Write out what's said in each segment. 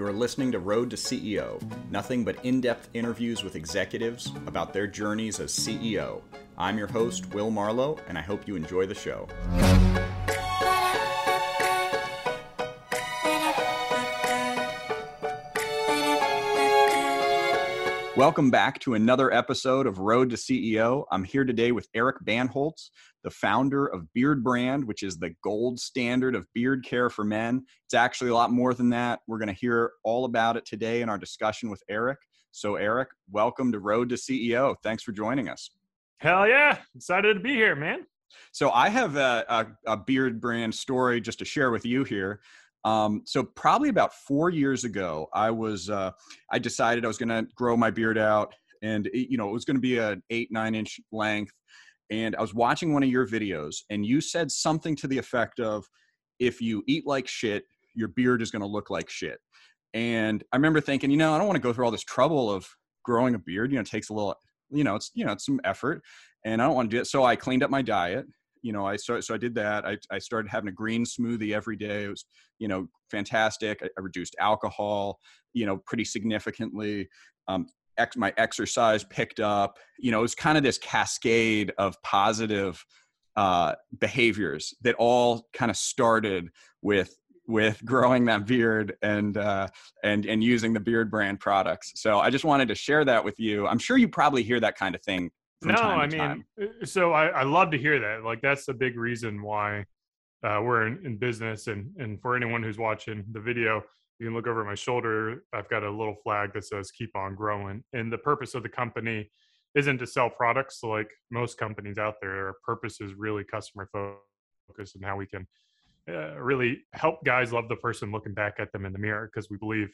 You are listening to Road to CEO, nothing but in depth interviews with executives about their journeys as CEO. I'm your host, Will Marlowe, and I hope you enjoy the show. Welcome back to another episode of Road to CEO. I'm here today with Eric Bandholz, the founder of Beardbrand, which is the gold standard of beard care for men. It's actually a lot more than that. We're going to hear all about it today in our discussion with Eric. So, Eric, welcome to Road to CEO. Thanks for joining us. Hell yeah. Excited to be here, man. So, I have a, a, a Beardbrand story just to share with you here. Um, so probably about four years ago, I was uh, I decided I was going to grow my beard out, and it, you know it was going to be an eight nine inch length. And I was watching one of your videos, and you said something to the effect of, "If you eat like shit, your beard is going to look like shit." And I remember thinking, you know, I don't want to go through all this trouble of growing a beard. You know, it takes a little, you know, it's you know, it's some effort, and I don't want to do it. So I cleaned up my diet you know, I started, so I did that. I, I started having a green smoothie every day. It was, you know, fantastic. I, I reduced alcohol, you know, pretty significantly. Um, ex, my exercise picked up, you know, it was kind of this cascade of positive uh, behaviors that all kind of started with with growing that beard and uh, and and using the beard brand products. So I just wanted to share that with you. I'm sure you probably hear that kind of thing no, I mean, time. Uh, so I, I love to hear that. Like that's the big reason why uh, we're in, in business. And and for anyone who's watching the video, you can look over my shoulder. I've got a little flag that says "Keep on Growing." And the purpose of the company isn't to sell products like most companies out there. Our purpose is really customer focused and how we can uh, really help guys love the person looking back at them in the mirror because we believe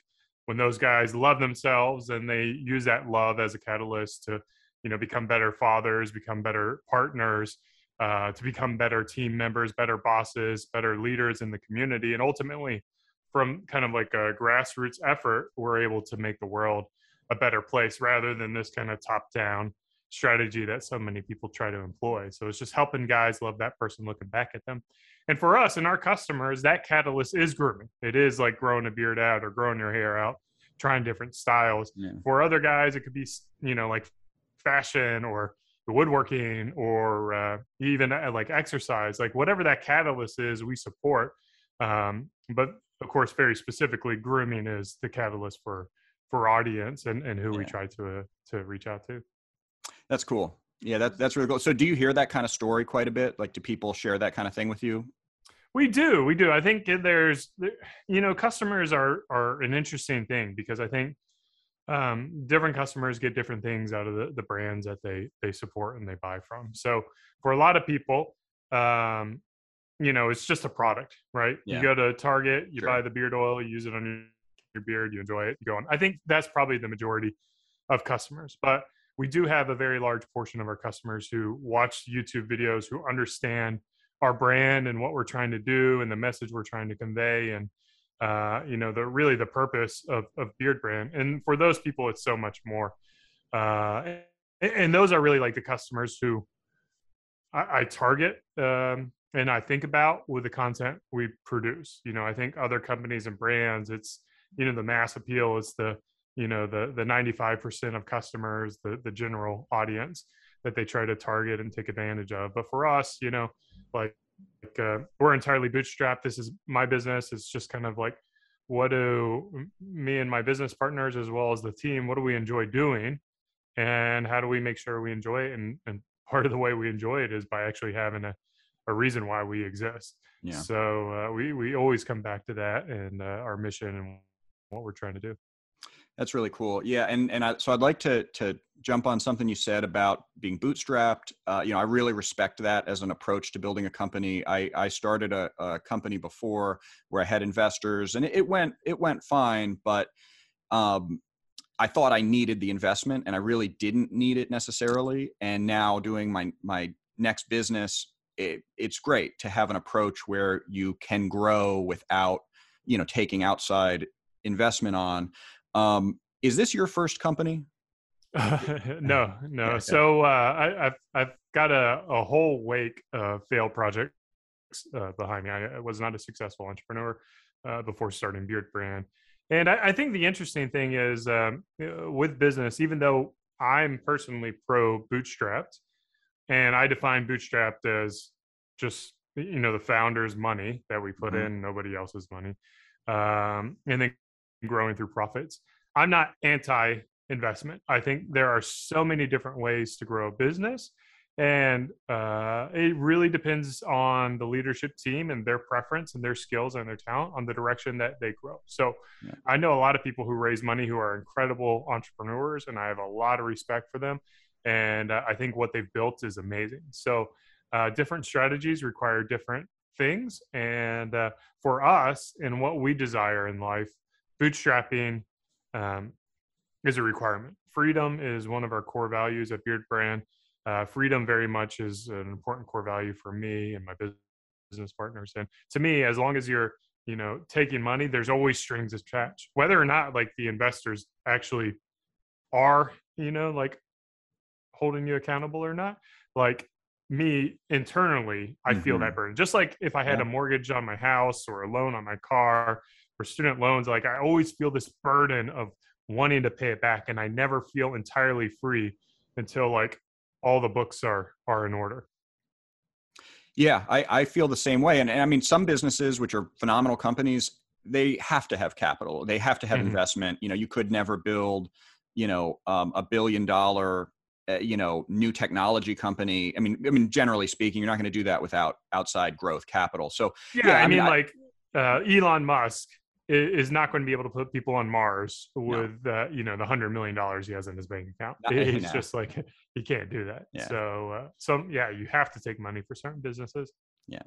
when those guys love themselves and they use that love as a catalyst to you know become better fathers become better partners uh, to become better team members better bosses better leaders in the community. And ultimately from kind of like a grassroots effort we're able to make the world a better place rather than this kind of top down strategy that so many people try to employ. So it's just helping guys love that person looking back at them. And for us and our customers that catalyst is grooming. It is like growing a beard out or growing your hair out trying different styles. Yeah. for other guys it could be you know like fashion or the woodworking or uh, even uh, like exercise like whatever that catalyst is we support. Um, but of course very specifically grooming is the catalyst for for audience and and who yeah. we try to uh, to reach out to. That's cool. Yeah that, that's really cool. So do you hear that kind of story quite a bit? Like do people share that kind of thing with you? We do we do. I think there's you know customers are are an interesting thing because i think um, different customers get different things out of the, the brands that they they support and they buy from. So for a lot of people, um, you know, it's just a product, right? Yeah. You go to Target, you sure. buy the beard oil, you use it on your, your beard, you enjoy it, you go on. I think that's probably the majority of customers, but we do have a very large portion of our customers who watch YouTube videos, who understand our brand and what we're trying to do and the message we're trying to convey and uh, you know, the really the purpose of, of Beardbrand. And for those people, it's so much more. Uh, and, and those are really like the customers who I, I target um, and I think about with the content we produce. You know, I think other companies and brands, it's you know the mass appeal, it's the you know the the 95% of customers, the the general audience that they try to target and take advantage of. But for us, you know, like like uh, we're entirely bootstrapped. This is my business. It's just kind of like, what do me and my business partners, as well as the team, what do we enjoy doing, and how do we make sure we enjoy it? And, and part of the way we enjoy it is by actually having a, a reason why we exist. Yeah. So uh, we we always come back to that and uh, our mission and what we're trying to do. That's really cool. Yeah, and and I, so I'd like to to jump on something you said about being bootstrapped. Uh, you know, I really respect that as an approach to building a company. I I started a, a company before where I had investors, and it, it went it went fine, but um, I thought I needed the investment, and I really didn't need it necessarily. And now doing my my next business, it, it's great to have an approach where you can grow without you know taking outside investment on um, is this your first company? no, no. So uh, I, have I've got a, a whole wake of failed projects uh, behind me. I, I, was not a successful entrepreneur uh, before starting Beardbrand, And I, I think the interesting thing is um, uh, with business, even though I'm personally pro bootstrapped, and I define bootstrapped as just you know the founder's money that we put mm-hmm. in, nobody else's money, um, and then growing through profits. I'm not anti investment. I think there are so many different ways to grow a business and uh, it really depends on the leadership team and their preference and their skills and their talent on the direction that they grow so yeah. i know a lot of people who raise money who are incredible entrepreneurs and i have a lot of respect for them and uh, i think what they've built is amazing so uh, different strategies require different things and uh, for us and what we desire in life bootstrapping um, is a requirement freedom is one of our core values at beard brand uh, freedom very much is an important core value for me and my business partners and to me as long as you're you know taking money there's always strings attached whether or not like the investors actually are you know like holding you accountable or not like me internally i mm-hmm. feel that mm-hmm. burden just like if i had yeah. a mortgage on my house or a loan on my car or student loans like i always feel this burden of wanting to pay it back and i never feel entirely free until like all the books are are in order. Yeah, I, I feel the same way. And, and I mean, some businesses, which are phenomenal companies, they have to have capital. They have to have mm-hmm. investment. You know, you could never build, you know, um, a billion dollar, uh, you know, new technology company. I mean, I mean, generally speaking, you're not going to do that without outside growth capital. So yeah, yeah I, I, mean, like uh, Elon Musk, is not going to be able to put people on Mars with no. uh, you know the hundred million dollars he has in his bank account. It's no. just like he can't do that. Yeah. So uh, so yeah, you have to take money for certain businesses. Yeah.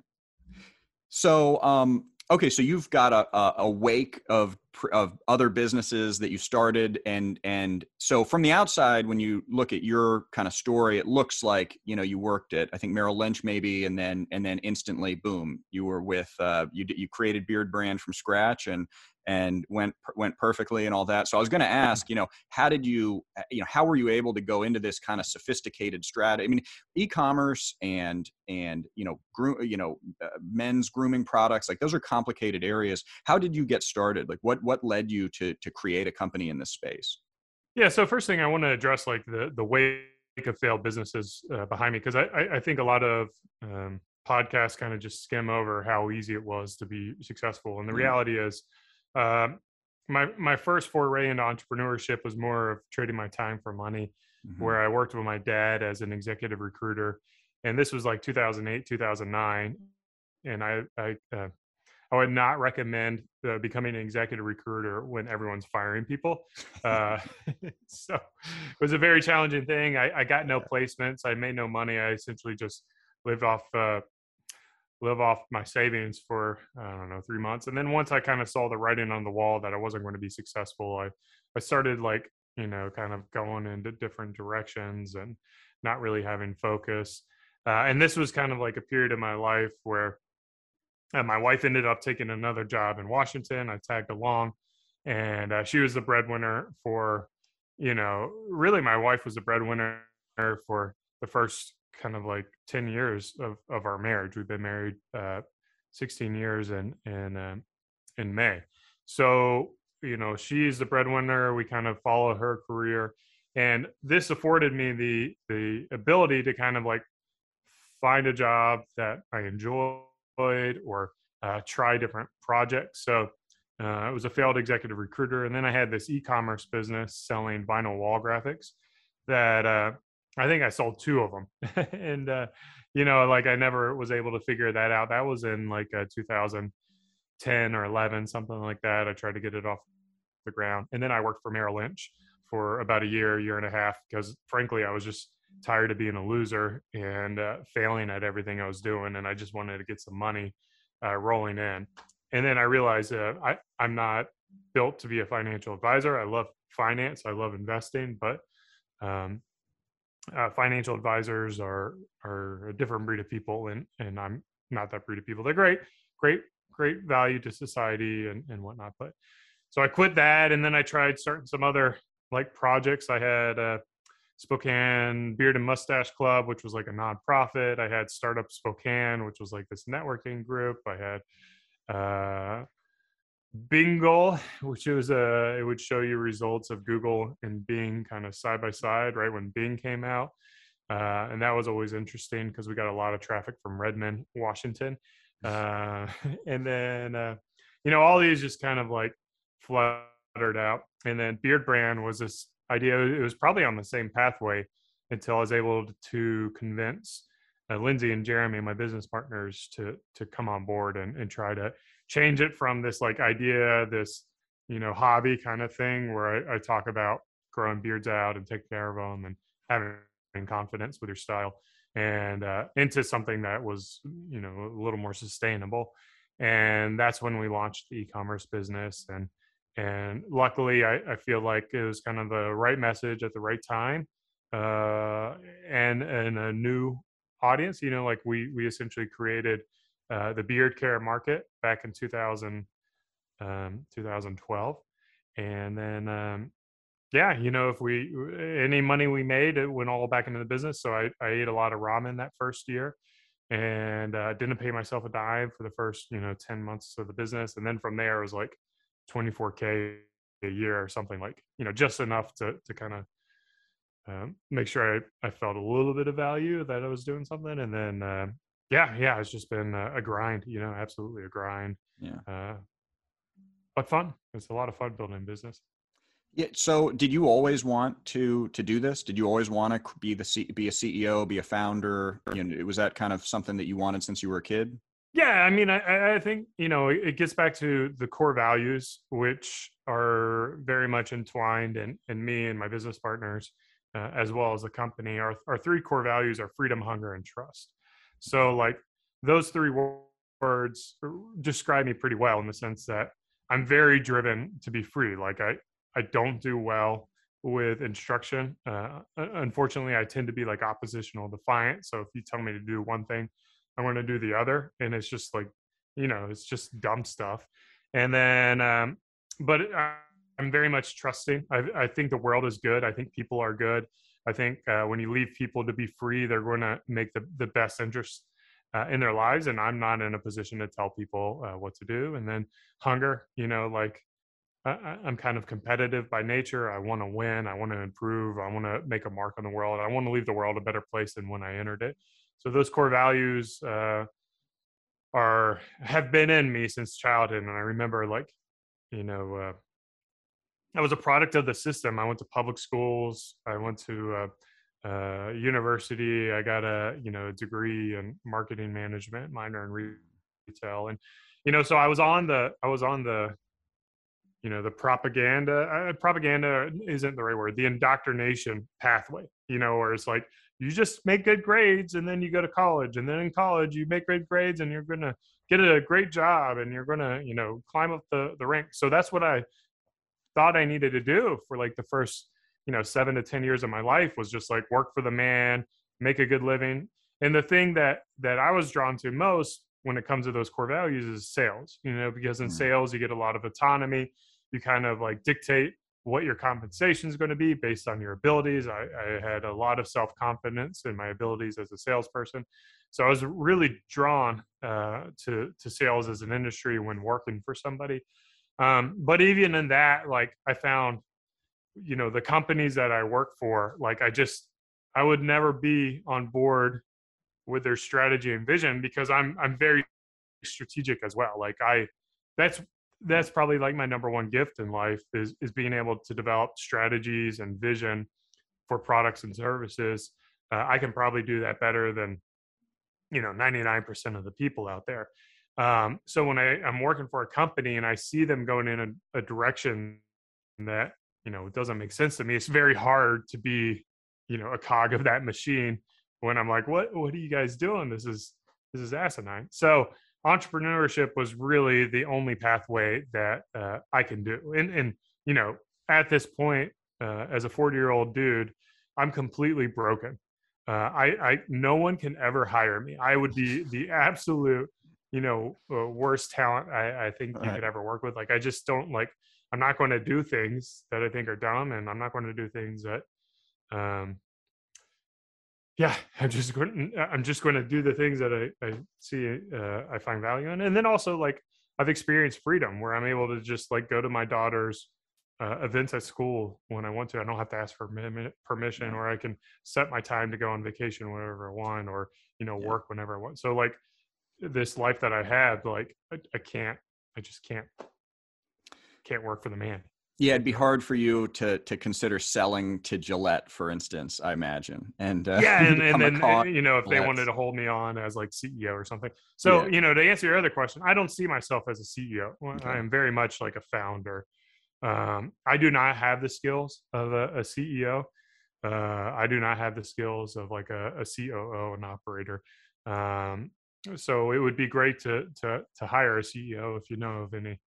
So um, okay, so you've got a, a, a wake of of other businesses that you started, and and so from the outside, when you look at your kind of story, it looks like you know you worked at I think Merrill Lynch maybe, and then and then instantly, boom, you were with uh, you you created Beardbrand from scratch, and and went went perfectly and all that. So I was going to ask, you know, how did you, uh, you know, how were you able to go into this kind of sophisticated strategy? I mean, e-commerce and and you know, groom, you know, uh, men's grooming products, like those are complicated areas. How did you get started? Like, what what led you to to create a company in this space? Yeah. So first thing I want to address, like the the wake of failed businesses uh, behind me, because I, I, I think a lot of um, podcasts kind of just skim over how easy it was to be successful, and the mm-hmm. reality is um, my my first foray into entrepreneurship was more of trading my time for money, mm-hmm. where I worked with my dad as an executive recruiter, and this was like 2008 2009, and I I uh, I would not recommend uh, becoming an executive recruiter when everyone's firing people. Uh, so it was a very challenging thing. I, I, got no placements. I made no money. I essentially just lived off uh, live off my savings for I don't know three months, and then once I kind of saw the writing on the wall that I wasn't going to be successful, I I started like you know kind of going into different directions and not really having focus. Uh, and this was kind of like a period of my life where uh, my wife ended up taking another job in Washington. I tagged along, and uh, she was the breadwinner for, you know, really my wife was the breadwinner for the first kind of like 10 years of, of our marriage. We've been married uh, 16 years in, in, uh, in May. So, you know, she's the breadwinner. We kind of follow her career. And this afforded me the, the ability to kind of like find a job that I enjoyed or uh, try different projects. So uh, I was a failed executive recruiter. And then I had this e commerce business selling vinyl wall graphics that uh, I think I sold two of them, and uh, you know, like I never was able to figure that out. That was in like uh, 2010 or 11, something like that. I tried to get it off the ground, and then I worked for Merrill Lynch for about a year, year and a half, because frankly, I was just tired of being a loser and uh, failing at everything I was doing, and I just wanted to get some money uh, rolling in. And then I realized uh, I I'm not built to be a financial advisor. I love finance, I love investing, but um, uh, financial advisors are are a different breed of people, and and I'm not that breed of people. They're great, great, great value to society and and whatnot. But so I quit that, and then I tried starting some other like projects. I had a Spokane Beard and Mustache Club, which was like a nonprofit. I had Startup Spokane, which was like this networking group. I had uh, Bingle, which was a it would show you results of Google and Bing kind of side by side, right when Bing came out, uh, and that was always interesting because we got a lot of traffic from Redmond, Washington, uh, and then uh, you know all these just kind of like fluttered out, and then Beardbrand was this idea. It was probably on the same pathway until I was able to convince uh, Lindsay and Jeremy, my business partners, to to come on board and, and try to change it from this like idea, this you know hobby kind of thing where I, I talk about growing beards out and taking care of them and having confidence with your style, and uh, into something that was you know a little more sustainable. And that's when we launched the e-commerce business and and luckily I, I feel like it was kind of the right message at the right time uh, and and a new audience. You know, like we we essentially created uh, the beard care market back in 2000, um, 2012, and then um, yeah, you know, if we any money we made, it went all back into the business. So I I ate a lot of ramen that first year. And uh, didn't pay myself a dime for the first, you know, ten months of the business, and then from there it was like 24k a year or something like, you know, just enough to to kind of um, make sure I, I felt a little bit of value that I was doing something. And then, uh, yeah, yeah, it's just been a, a, grind, you know, absolutely a grind. Yeah. Uh, but fun. It's a lot of fun building business. Yeah. So, did you always want to to do this? Did you always want to be the C, be a CEO, be a founder? You know, was that kind of something that you wanted since you were a kid? Yeah, I mean, I, I think you know it gets back to the core values, which are very much entwined in in me and my business partners uh, as well as the company. Our, our three core values are freedom, hunger, and trust. So, like those three words describe me pretty well in the sense that I'm very driven to be free. Like I, I don't do well with instruction. Uh, unfortunately, I tend to be like oppositional defiant. So if you tell me to do one thing, I'm going to do the other, and it's just like, you know, it's just dumb stuff. And then, um, but uh, I'm very much trusting. I, I, think the world is good. I think people are good. I think uh, when you leave people to be free, they're going to make the, the best interest uh, in their lives. And I'm not in a position to tell people uh, what to do. And then hunger, you know, like I, am kind of competitive by nature. I want to win. I want to improve. I want to make a mark on the world. I want to leave the world a better place than when I entered it. So those core values uh, are have been in me since childhood. And I remember like, you know, uh, I was a product of the system. I went to public schools. I went to uh, uh, university. I got a you know degree in marketing management, minor in retail, and you know so I was on the I was on the you know the propaganda uh, propaganda isn't the right word the indoctrination pathway you know where it's like you just make good grades and then you go to college and then in college you make great grades and you're gonna get a great job and you're gonna you know climb up the the ranks so that's what i thought I needed to do for like the first, you know, seven to 10 years of my life was just like work for the man, make a good living. And the thing that, that I was drawn to most when it comes to those core values is sales, you know, because in mm. sales, you get a lot of autonomy. You kind of like dictate what your compensation is going to be based on your abilities. I, I had a lot of self confidence in my abilities as a salesperson. So I was really drawn uh, to, to sales as an industry when working for somebody. Um, but even in that, like I found, you know, the companies that I work for, like I just, I would never be on board with their strategy and vision because I'm, I'm very strategic as well. Like I, that's, that's probably like my number one gift in life is, is being able to develop strategies and vision for products and services. Uh, I can probably do that better than, you know, 99% of the people out there. Um, so when I, am working for a company and I see them going in a, a direction that you know doesn't make sense to me, it's very hard to be you know a cog of that machine when I'm like, what what are you guys doing? This is this is asinine. So entrepreneurship was really the only pathway that uh, I can do. And and you know at this point, uh, as a 40 year old dude, I'm completely broken. Uh, I, I no one can ever hire me. I would be the absolute you know uh, worst talent I, I think you could ever work with. Like I just don't like. I'm not going to do things that I think are dumb, and I'm not going to do things that, um, yeah, I'm just going. I'm just going to do the things that I, I see uh, I find value in, and then also like I've experienced freedom where I'm able to just like go to my daughter's uh, events at school when I want to. I don't have to ask for permission, or I can set my time to go on vacation whenever I want, or you know, yeah. work whenever I want. So like this life that I had, like I, I can't, I just can't, can't work for the man. Yeah, it'd be hard for you to to consider selling to Gillette, for instance. I imagine, and uh, yeah, and, and then and, you know if they wanted to hold me on as like CEO or something. So yeah. you know, to answer your other question, I don't see myself as a CEO. Okay. I am very much like a founder. Um, I do not have the skills of a, a CEO. Uh, I do not have the skills of like a, a COO, an operator. Um, so it would be great to to to hire a CEO if you know of any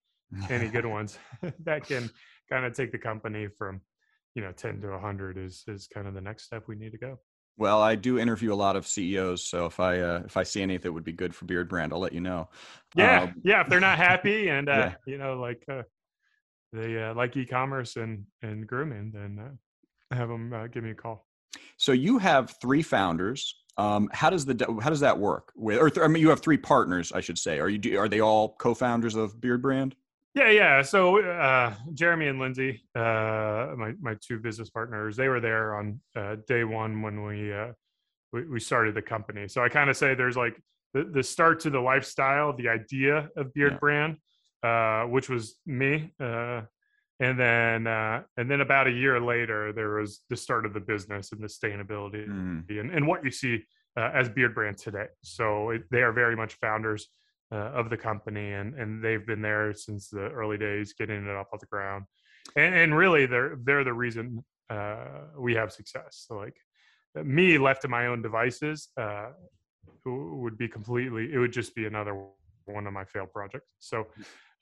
any good ones. That can kind of take the company from you know 10 to 100 is is kind of the next step we need to go. Well i do interview a lot of ceos so if i uh, if i see any that would be good for Beardbrand i'll let you know. Yeah um, yeah if they're not happy and uh, yeah. you know like uh, they uh, like e-commerce and and grooming then uh, have them uh, give me a call. So you have three founders um, how does the how does that work with or th- i mean you have three partners i should say are you do, are they all co-founders of Beardbrand yeah, yeah. So uh, Jeremy and Lindsay, uh, my my two business partners, they were there on uh, day one when we, uh, we, we started the company. So I kind of say there's like the, the start to the lifestyle, the idea of Beard yeah. Brand, uh, which was me, uh, and then uh, and then about a year later there was the start of the business and the sustainability mm. and, and what you see as Beardbrand today. So it, they are very much founders uh, of the company, and and they've been there since the early days, getting it up off the ground, and and really they're they're the reason uh, we have success. So like me left to my own devices uh, would be completely it would just be another one of my failed projects. So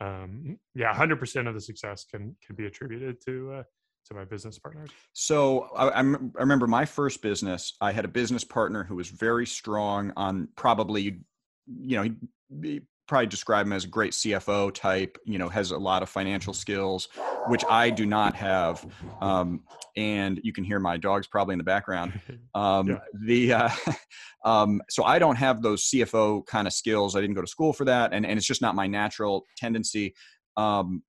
um, yeah, hundred percent of the success can can be attributed to. Uh, to my business partners? So I, I, remember my first business. I had a business partner who was very strong on probably, you know, probably describe him as a great CFO type. You know, has a lot of financial skills, which I do not have. Um, and you can hear my dogs probably in the background. Um, yeah. The uh, um, so I don't have those CFO kind of skills. I didn't go to school for that, and and it's just not my natural tendency. Um,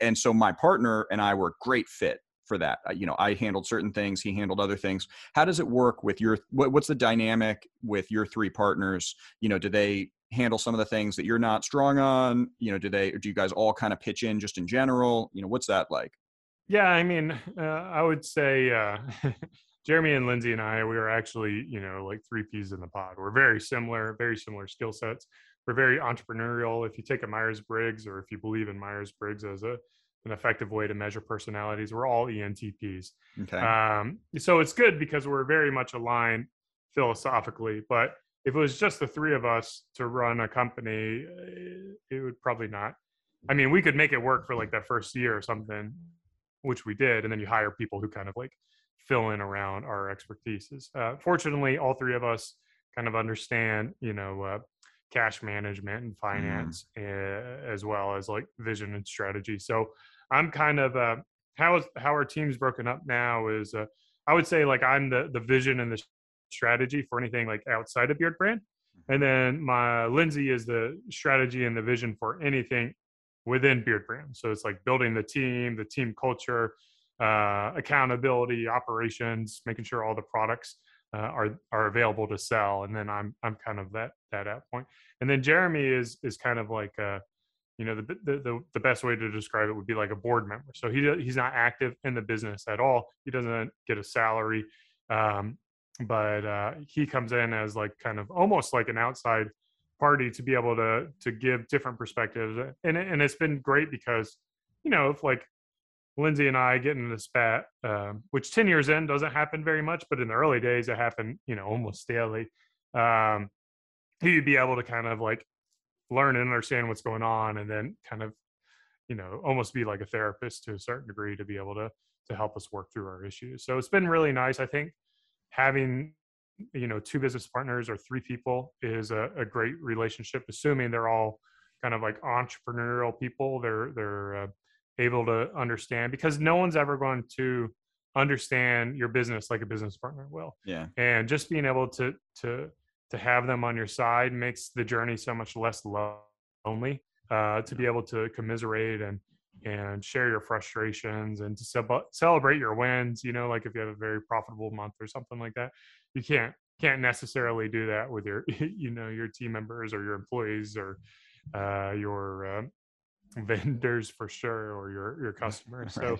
and so my partner and I were a great fit for that. You know, I handled certain things, he handled other things. How does it work with your what, what's the dynamic with your three partners? You know, do they handle some of the things that you're not strong on? You know, do they, do you guys all kind of pitch in just in general? You know, what's that like? Yeah, I mean, uh, I would say uh, Jeremy and Lindsay and I, we are actually, you know, like three peas in the pod. We're very similar, very similar skill sets. We're very entrepreneurial. If you take a Myers Briggs or if you believe in Myers Briggs as a an effective way to measure personalities, we're all ENTPs. Okay. Um, so it's good because we're very much aligned philosophically, but if it was just the three of us to run a company, eh, it would probably not. I mean, we could make it work for like that first year or something, which we did, and then you hire people who kind of like fill in around our expertise. Uh, fortunately, all three of us kind of understand, you know, uh, cash management and mm-hmm. finance, mm. uh, as well as like vision and strategy. So I'm kind of uh, how is how our team's broken up now is uh, I would say like I'm the the vision and the strategy for anything like outside of Beardbrand. Mm-hmm. And then my Lindsay is the strategy and the vision for anything within Beardbrand. So it's like building the team, the team culture, uh, accountability, operations, making sure all the products uh, are are available to sell. And then I'm I'm kind of that that at point. And then Jeremy is is kind of like a, you know the, the the the best way to describe it would be like a board member. So he he's not active in the business at all. He doesn't get a salary. Um, but uh, he comes in as like kind of almost like an outside party to be able to to give different perspectives and and it's been great because you know if like lindsay and i get in the spat um, which 10 years in doesn't happen very much but in the early days it happened you know almost daily um, he'd be able to kind of like learn and understand what's going on and then kind of you know almost be like a therapist to a certain degree to be able to to help us work through our issues. So it's been really nice i think having you know two business partners or three people is a, a great relationship assuming they're all kind of like entrepreneurial people they're they're uh, able to understand because no one's ever going to understand your business like a business partner will. Yeah. And just being able to to to have them on your side makes the journey so much less lonely uh, to be able to commiserate and and share your frustrations and to ce- celebrate your wins. You know, like if you have a very profitable month or something like that, you can't can't necessarily do that with your you know your team members or your employees or uh, your uh, vendors for sure or your your customers. Right.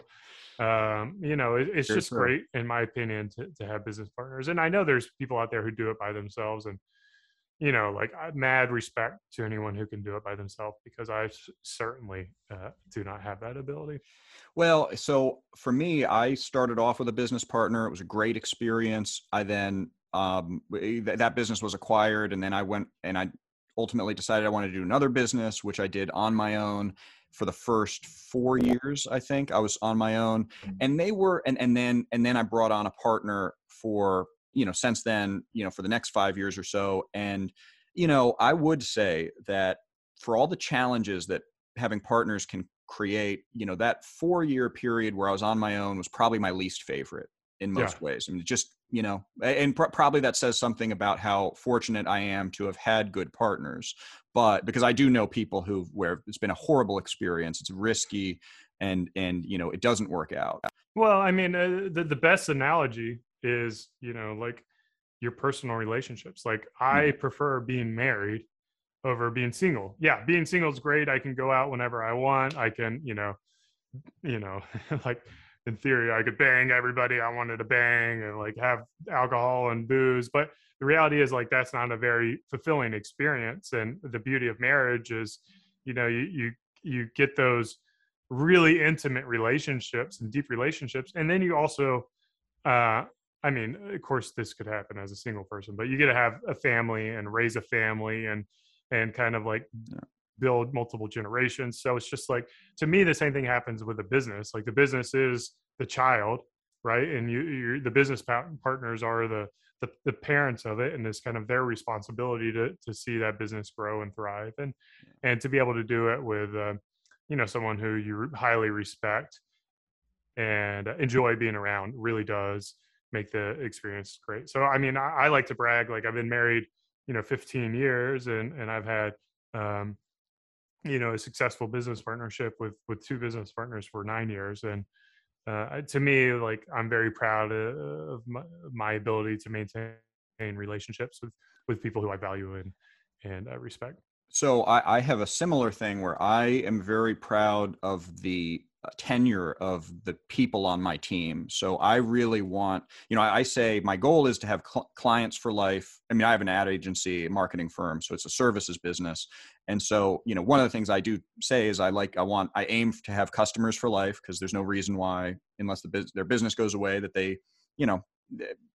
So um, you know it, it's sure, just sure. great in my opinion to, to have business partners. And I know there's people out there who do it by themselves and you know, like mad respect to anyone who can do it by themselves because I certainly uh, do not have that ability. Well, so for me, I started off with a business partner. It was a great experience. I then um, that business was acquired, and then I went and I ultimately decided I wanted to do another business, which I did on my own for the first four years. I think I was on my own, mm. and they were, and and then and then I brought on a partner for you know since then you know for the next five years or so. And you know i would say that for all the challenges that having partners can create you know that four year period where i was on my own was probably my least favorite in most yeah. ways. I mean just you know and pr- probably that says something about how fortunate i am to have had good partners. But because i do know people who where it's been a horrible experience it's risky and and you know it doesn't work out. Well i mean uh, the, the best analogy is you know like your personal relationships. Like i mm-hmm. prefer being married over being single. Yeah being single is great. I can go out whenever i want. I can you know you know like in theory i could bang everybody i wanted to bang and like have alcohol and booze. But the reality is like that's not a very fulfilling experience. And the beauty of marriage is you know you you you get those really intimate relationships and deep relationships. And then you also uh I mean, of course, this could happen as a single person, but you get to have a family and raise a family and and kind of like yeah. build multiple generations. So it's just like to me, the same thing happens with a business. Like the business is the child, right? And you, you the business partners are the, the the parents of it, and it's kind of their responsibility to to see that business grow and thrive, and and to be able to do it with, uh, you know, someone who you highly respect and enjoy being around really does make the experience great. So I mean, I, I, like to brag. Like I've been married, you know, 15 years, and and I've had, um, you know, a successful business partnership with with two business partners for nine years, and uh, to me, like I'm very proud of my, my ability to maintain relationships with with people who I value and and uh, respect. So I, I have a similar thing where I am very proud of the tenure of the people on my team. So I really want, you know, I, I say my goal is to have cl- clients for life. I mean, I have an ad agency, marketing firm, so it's a services business. And so, you know, one of the things I do say is I like, I want, I aim to have customers for life because there's no reason why, unless the biz- their business goes away, that they, you know,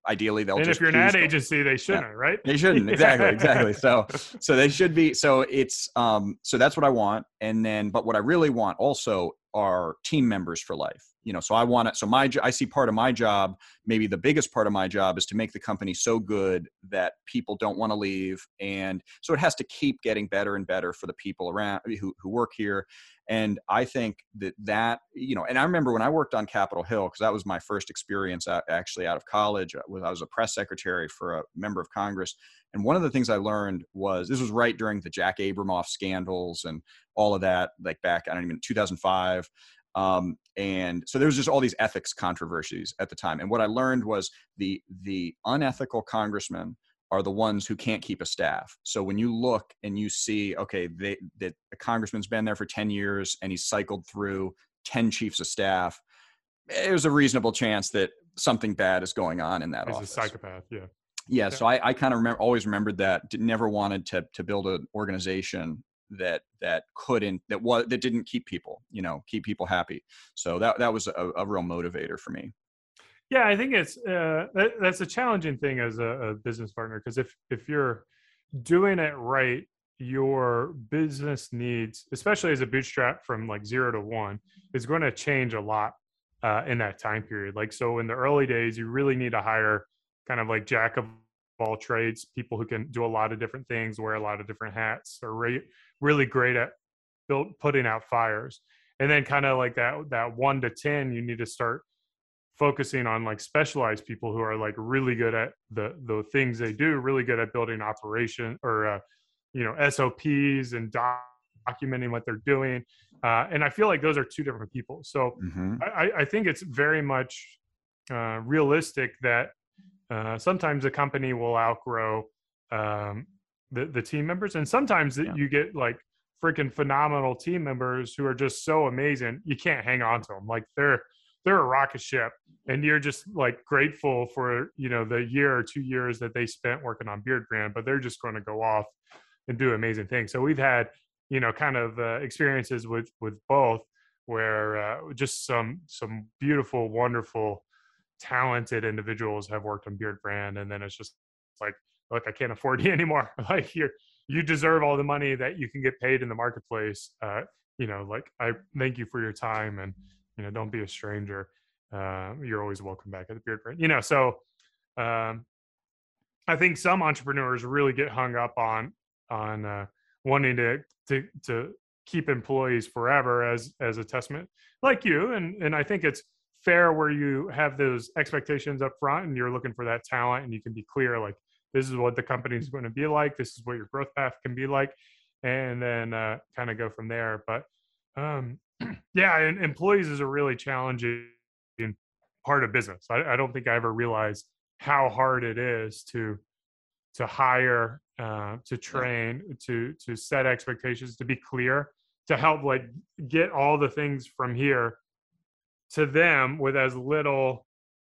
ideally they'll and if you're an ad agency they shouldn't yeah. right they shouldn't exactly exactly so so they should be so it's um so that's what i want and then but what i really want also are team members for life you know so i want it so my i see part of my job maybe the biggest part of my job is to make the company so good that people don't want to leave and so it has to keep getting better and better for the people around who, who work here and i think that that you know and i remember when i worked on capitol hill because that was my first experience uh, actually out of college uh, was i was a press secretary for a member of congress and one of the things i learned was this was right during the jack abramoff scandals and all of that like back i don't even 2005 um, and so there was just all these ethics controversies at the time and what i learned was the the unethical congressman are the ones who can't keep a staff. So when you look and you see, okay, they, that a congressman's been there for 10 years and he's cycled through 10 chiefs of staff, there's a reasonable chance that something bad is going on in that He's office. a psychopath, yeah. Yeah, yeah. so I, I kind of remember, always remembered that. Never wanted to to build an organization that that couldn't that was that didn't keep people, you know, keep people happy. So that that was a, a real motivator for me. Yeah, I think it's uh, that, that's a challenging thing as a, a business partner because if if you're doing it right, your business needs, especially as a bootstrap from like zero to one, is going to change a lot uh, in that time period. Like so, in the early days, you really need to hire kind of like jack of all trades, people who can do a lot of different things, wear a lot of different hats, or re- really great at build, putting out fires. And then kind of like that that one to ten, you need to start focusing on like specialized people who are like really good at the the things they do really good at building operation or uh, you know sops and documenting what they're doing. Uh, and I feel like those are two different people. So Mhm. I, I think it's very much uh, realistic that uh, sometimes a company will outgrow um, the, the team members, and sometimes Yeah. you get like freaking phenomenal team members who are just so amazing you can't hang on to them. Like they're they're a rocket ship, and you're just like grateful for you know the year or two years that they spent working on Beardbrand, but they're just going to go off and do amazing things. So we've had you know kind of uh, experiences with with both where uh, just some some beautiful wonderful talented individuals have worked on beard brand and then it's just like look i can't afford you anymore. Like you you deserve all the money that you can get paid in the marketplace. Uh you know like i thank you for your time and you know don't be a stranger. Uh you're always welcome back at the beard you know so um i think some entrepreneurs really get hung up on on uh wanting to to to keep employees forever as as a testament like you and and i think it's fair where you have those expectations up front and you're looking for that talent and you can be clear like this is what the company is going to be like this is what your growth path can be like and then uh, kind of go from there but um yeah and employees is a really challenging part of business. I, I don't think i ever realized how hard it is to to hire uh, to train to to set expectations to be clear to help like get all the things from here to them with as little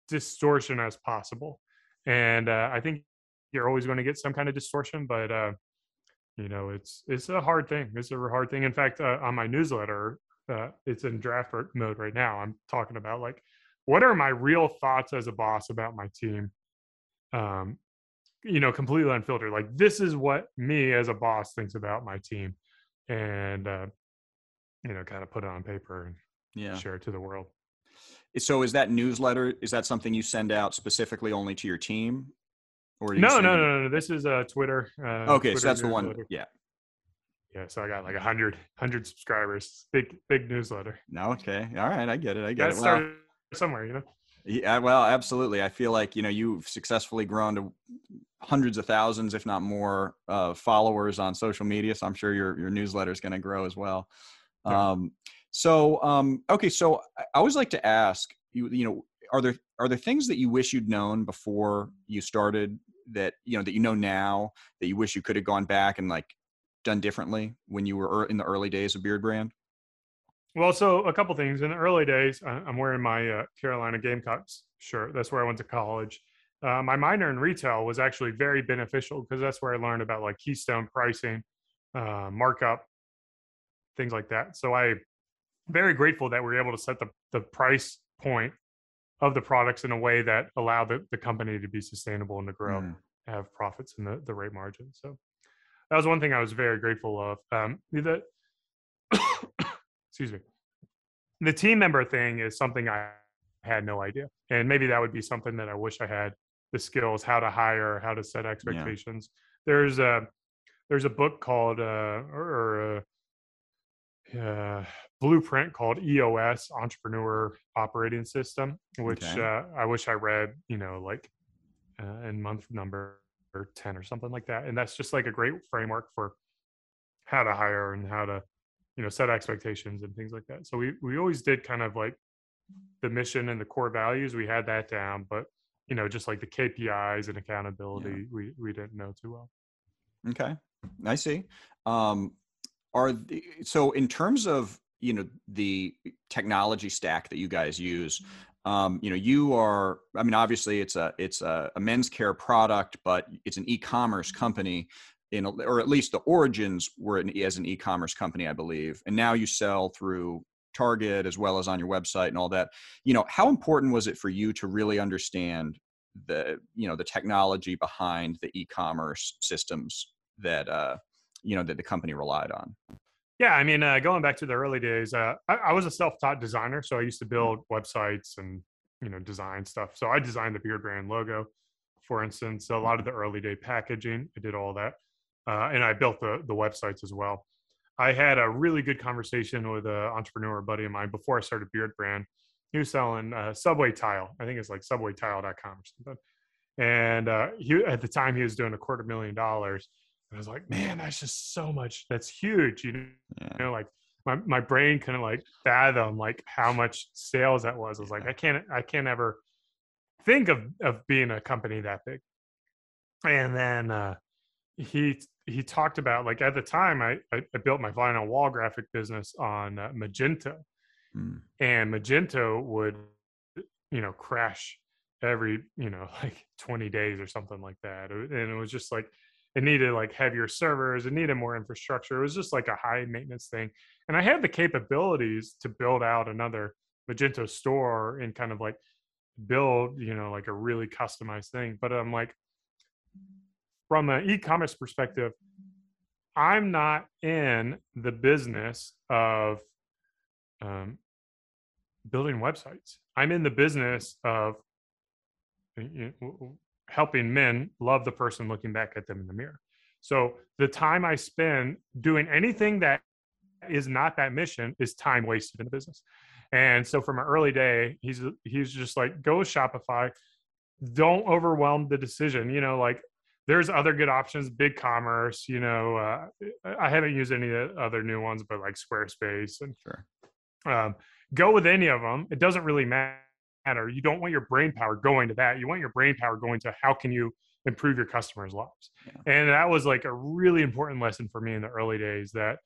distortion as possible. And uh, i think you're always going to get some kind of distortion but uh, you know it's it's a hard thing it's a hard thing in fact uh, on my newsletter uh, it's in draft mode right now i'm talking about like what are my real thoughts as a boss about my team um, you know completely unfiltered like this is what me as a boss thinks about my team and uh, you know kind of put it on paper and Yeah. share it to the world So is that newsletter? Is that something you send out specifically only to your team? Or no, no, no, no, This is uh, Twitter. Uh, Okay, so that's the one. Yeah. Yeah, so I got like a hundred, hundred subscribers. Big, big newsletter. No. Okay. All right. I get it. I get it. Well, somewhere, you know. yeah. Well, absolutely. I feel like you know you've successfully grown to hundreds of thousands, if not more, uh, followers on social media. So I'm sure your your newsletter is going to grow as well. Um, so um, okay. So I I always like to ask you. You know, are there are there things that you wish you'd known before you started that you know that you know now that you wish you could have gone back and like done differently when you were in the early days of Beardbrand? Well, so a couple things. In the early days, I'm wearing my uh, Carolina Gamecocks shirt. That's where I went to college. Uh, my minor in retail was actually very beneficial because that's where I learned about like keystone pricing, uh, markup, things like that. So I very grateful that we are able to set the, the price point of the products in a way that allowed the, the company to be sustainable and to grow, Mm. have profits and the, the right margin. So that was one thing I was very grateful of. Um, the, excuse me. The team member thing is something I had no idea. And maybe that would be something that I wish I had the skills, how to hire, how to set expectations. There's a there's a book called uh, or, or a uh, blueprint called EOS Entrepreneur Operating System, which Okay. uh, I wish I read. You know, like uh, in month number ten or something like that. And that's just like a great framework for how to hire and how to you know set expectations and things like that. So we we always did kind of like the mission and the core values. We had that down, but you know, just like the KPIs and accountability, we we didn't know too well. Okay, I see. Um, are the, so in terms of you know the technology stack that you guys use, um, you know, you are. I mean, obviously, it's a it's a, a men's care product, but it's an e-commerce company. In, a- or at least the origins were an, as an e-commerce company, I believe, and now you sell through Target as well as on your website and all that. You know, how important was it for you to really understand the you know the technology behind the e-commerce systems that uh you know that the company relied on Yeah, I mean, uh, going back to the early days, uh, I, I was a self-taught designer, so I used to build websites and you know design stuff. So I designed the Beardbrand logo, for instance. A lot of the early day packaging, I did all that, uh, and I built the the websites as well. I had a really good conversation with an entrepreneur buddy of mine before I started Beardbrand. He was selling uh, Subway tile. I think it's like SubwayTile.com or something. And uh, he at the time he was doing a quarter million dollars I was like, man, that's just so much. That's huge. You know, Yeah. you know like my, my brain couldn't like fathom like how much sales that was. I was like, I can't, I can't ever think of, of being a company that big. And then, uh, he, he talked about like at the time I, I, I built my vinyl wall graphic business on uh, Magento Mm. and Magento would, you know, crash every, you know, like 20 days or something like that. And it was just like, it needed like heavier servers, it needed more infrastructure. It was just like a high maintenance thing. And I had the capabilities to build out another Magento store and kind of like build, you know, like a really customized thing. But I'm like, from an e-commerce perspective, I'm not in the business of um, building websites. I'm in the business of helping men love the person looking back at them in the mirror. So the time I spend doing anything that is not that mission is time wasted in the business. And so from an early day, he's he's just like go with Shopify. Don't overwhelm the decision. You know, like there's other good options, BigCommerce. You know, uh, I haven't used any other new ones, but like Squarespace and Sure. um, go with any of them. It doesn't really matter. You don't want your brain power going to that. You want your brain power going to how can you improve your customers' lives. Yeah. And that was like a really important lesson for me in the early days that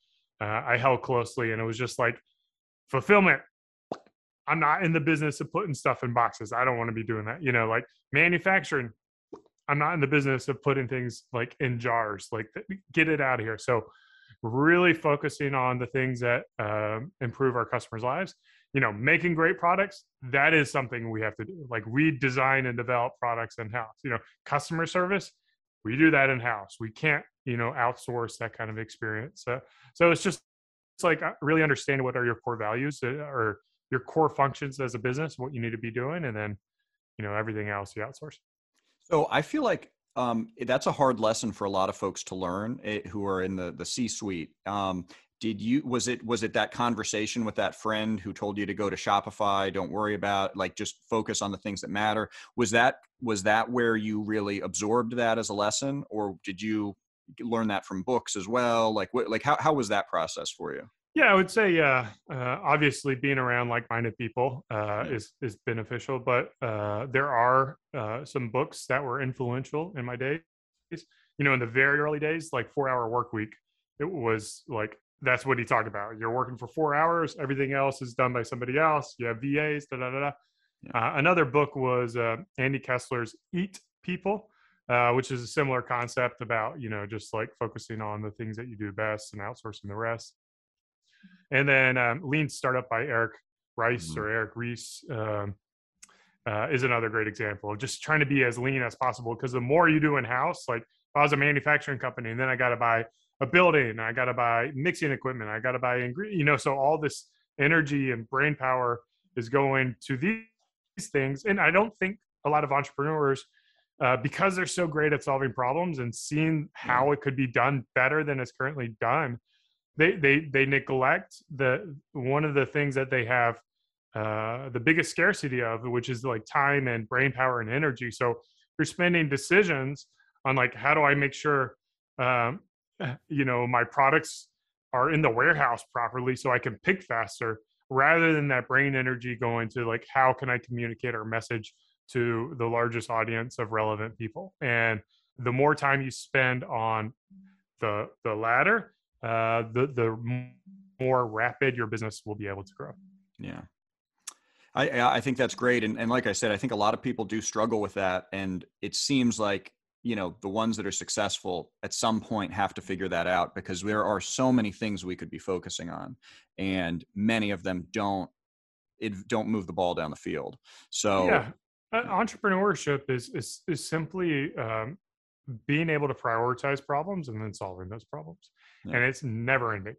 uh, I held closely. And it was just like fulfillment. I'm not in the business of putting stuff in boxes. I don't want to be doing that. You know, like manufacturing. I'm not in the business of putting things like in jars. Like get it out of here. So really focusing on the things that um, improve our customers' lives. You know, making great products, that is something we have to do. Like we design and develop products in house. You know, customer service, we do that in house. We can't, you know, outsource that kind of experience. So, so it's just, it's like uh, really understanding what are your core values uh, or your core functions as a business, what you need to be doing, and then, you know, everything else you outsource. So I feel like um, that's a hard lesson for a lot of folks to learn eh, who are in the the C suite. Um, did you was it was it that conversation with that friend who told you to go to Shopify? Don't worry about like just focus on the things that matter. Was that was that where you really absorbed that as a lesson, or did you learn that from books as well? Like what like how how was that process for you? Yeah, I would say uh, uh, obviously being around like-minded people uh, Yeah. is is beneficial, but uh, there are uh, some books that were influential in my days. You know, in the very early days, like Four Hour Work Week, it was like that's what he talked about. You're working for four hours, everything else is done by somebody else. You have VAs, da da da. da. Yeah. Uh, another book was uh, Andy Kessler's Eat People, uh, which is a similar concept about you know just like focusing on the things that you do best and outsourcing the rest. And then um, Lean Startup by Eric Rice Mhm. or Eric Ries um, uh, is another great example of just trying to be as lean as possible. Because the more you do in house, like if I was a manufacturing company and then I got to buy a building, I got to buy mixing equipment, I got to buy ingredient, you know, so all this energy and brain power is going to these things. And I don't think a lot of entrepreneurs, uh, because they're so great at solving problems and seeing how it could be done better than it's currently done, they they they neglect the one of the things that they have uh, the biggest scarcity of, which is like time and brain power and energy. So you're spending decisions on like how do I make sure um, you know my products are in the warehouse properly so I can pick faster rather than that brain energy going to like how can I communicate our message to the largest audience of relevant people and the more time you spend on the the latter uh, the the more rapid your business will be able to grow. Yeah. I, I I think that's great. And, and like I said, I think a lot of people do struggle with that. And it seems like, you know, the ones that are successful at some point have to figure that out because there are so many things we could be focusing on. And many of them don't, it don't move the ball down the field. So yeah, uh, entrepreneurship is is is simply um, being able to prioritize problems and then solving those problems, Yeah. and it's never ending.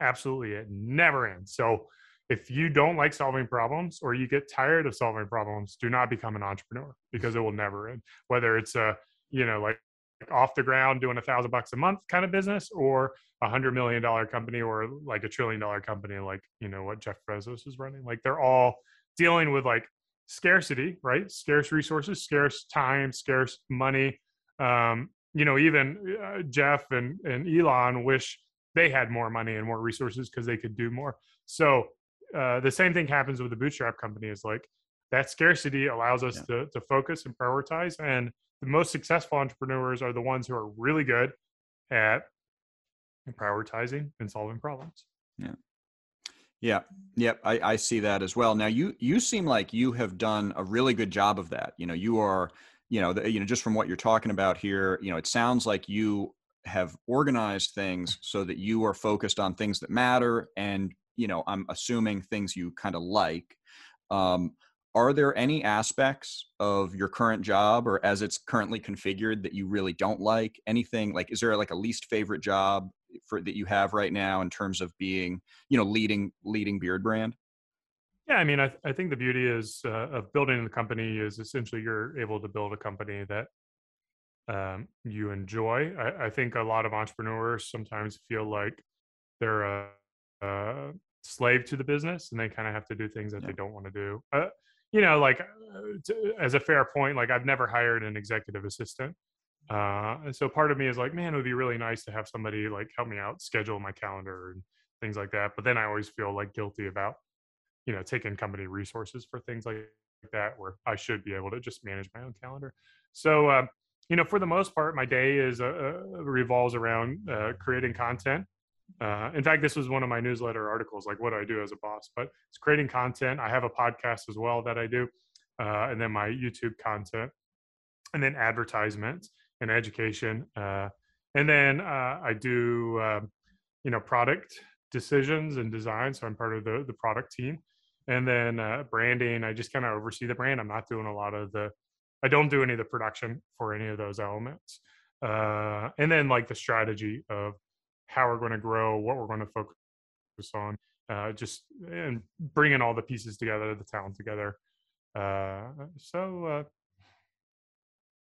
Absolutely, it never ends. So if you don't like solving problems or you get tired of solving problems, do not become an entrepreneur because it will never end. Whether it's a you know like off the ground doing a thousand bucks a month kind of business or a hundred million dollar company or like a trillion dollar company like you know what Jeff Bezos is running like they're all dealing with like scarcity right scarce resources scarce time scarce money um you know, even uh, Jeff and and Elon wish they had more money and more resources because they could do more. So uh, the same thing happens with the bootstrap company. Is like that scarcity allows us yeah. to to focus and prioritize. And the most successful entrepreneurs are the ones who are really good at prioritizing and solving problems. Yeah. Yeah, yep, I, I see that as well. Now you you seem like you have done a really good job of that. You know, you are, you know, the, you know, just from what you're talking about here, you know, it sounds like you have organized things so that you are focused on things that matter, and you know, I'm assuming things you kind of like. Um, are there any aspects of your current job or as it's currently configured that you really don't like? Anything like is there like a least favorite job for that you have right now in terms of being you know leading leading Beardbrand yeah i mean i, th- I think the beauty is uh, of building the company is essentially you're able to build a company that um, you enjoy I, I, think a lot of entrepreneurs sometimes feel like they're a, a slave to the business and they kind of have to do things that yeah. they don't want to do uh, you know like uh, to, as a fair point like i've never hired an executive assistant uh, and so part of me is like, man, it would be really nice to have somebody like help me out, schedule my calendar and things like that. But then I always feel like guilty about, you know, taking company resources for things like that, where I should be able to just manage my own calendar. So, uh, you know, for the most part, my day is uh, uh revolves around uh, creating content. Uh, in fact, this was one of my newsletter articles, like what do I do as a boss. But it's creating content. I have a podcast as well that I do, uh, and then my YouTube content, and then advertisements and education. Uh, and then uh, I do, uh, you know, product decisions and design. So I'm part of the the product team. And then uh, branding, I just kind of oversee the brand. I'm not doing a lot of the, I don't do any of the production for any of those elements. Uh, and then like the strategy of how we're going to grow, what we're going to focus on, uh, just and bringing all the pieces together, the talent together. so